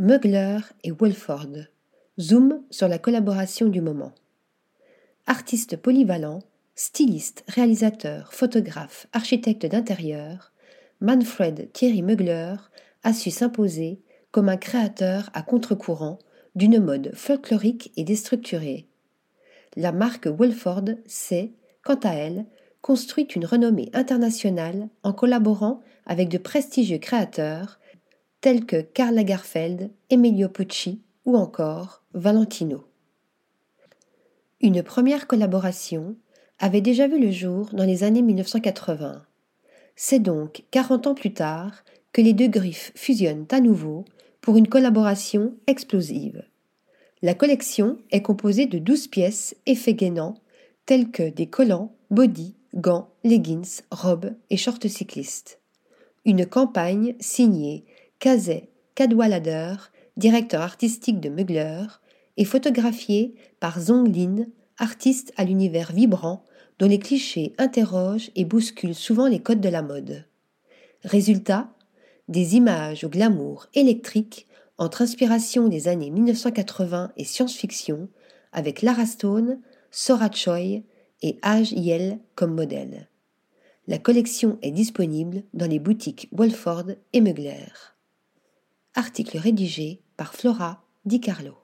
Mugler et Wolford. Zoom sur la collaboration du moment. Artiste polyvalent, styliste, réalisateur, photographe, architecte d'intérieur, Manfred Thierry Mugler a su s'imposer comme un créateur à contre-courant d'une mode folklorique et déstructurée. La marque Wolford s'est, quant à elle, construite une renommée internationale en collaborant avec de prestigieux créateurs tels que Karl Lagerfeld, Emilio Pucci ou encore Valentino. Une première collaboration avait déjà vu le jour dans les années 1980. C'est donc 40 ans plus tard que les deux griffes fusionnent à nouveau pour une collaboration explosive. La collection est composée de 12 pièces effets gainants tels que des collants, body, gants, leggings, robes et shorts cyclistes. Une campagne signée Kazet Cadwallader, directeur artistique de Mugler, est photographiée par Zhong artiste à l'univers vibrant dont les clichés interrogent et bousculent souvent les codes de la mode. Résultat des images au glamour électrique entre inspiration des années 1980 et science-fiction avec Lara Stone, Sora Choi et Aj Yel comme modèle. La collection est disponible dans les boutiques Wolford et Mugler. Article rédigé par Flora Di Carlo.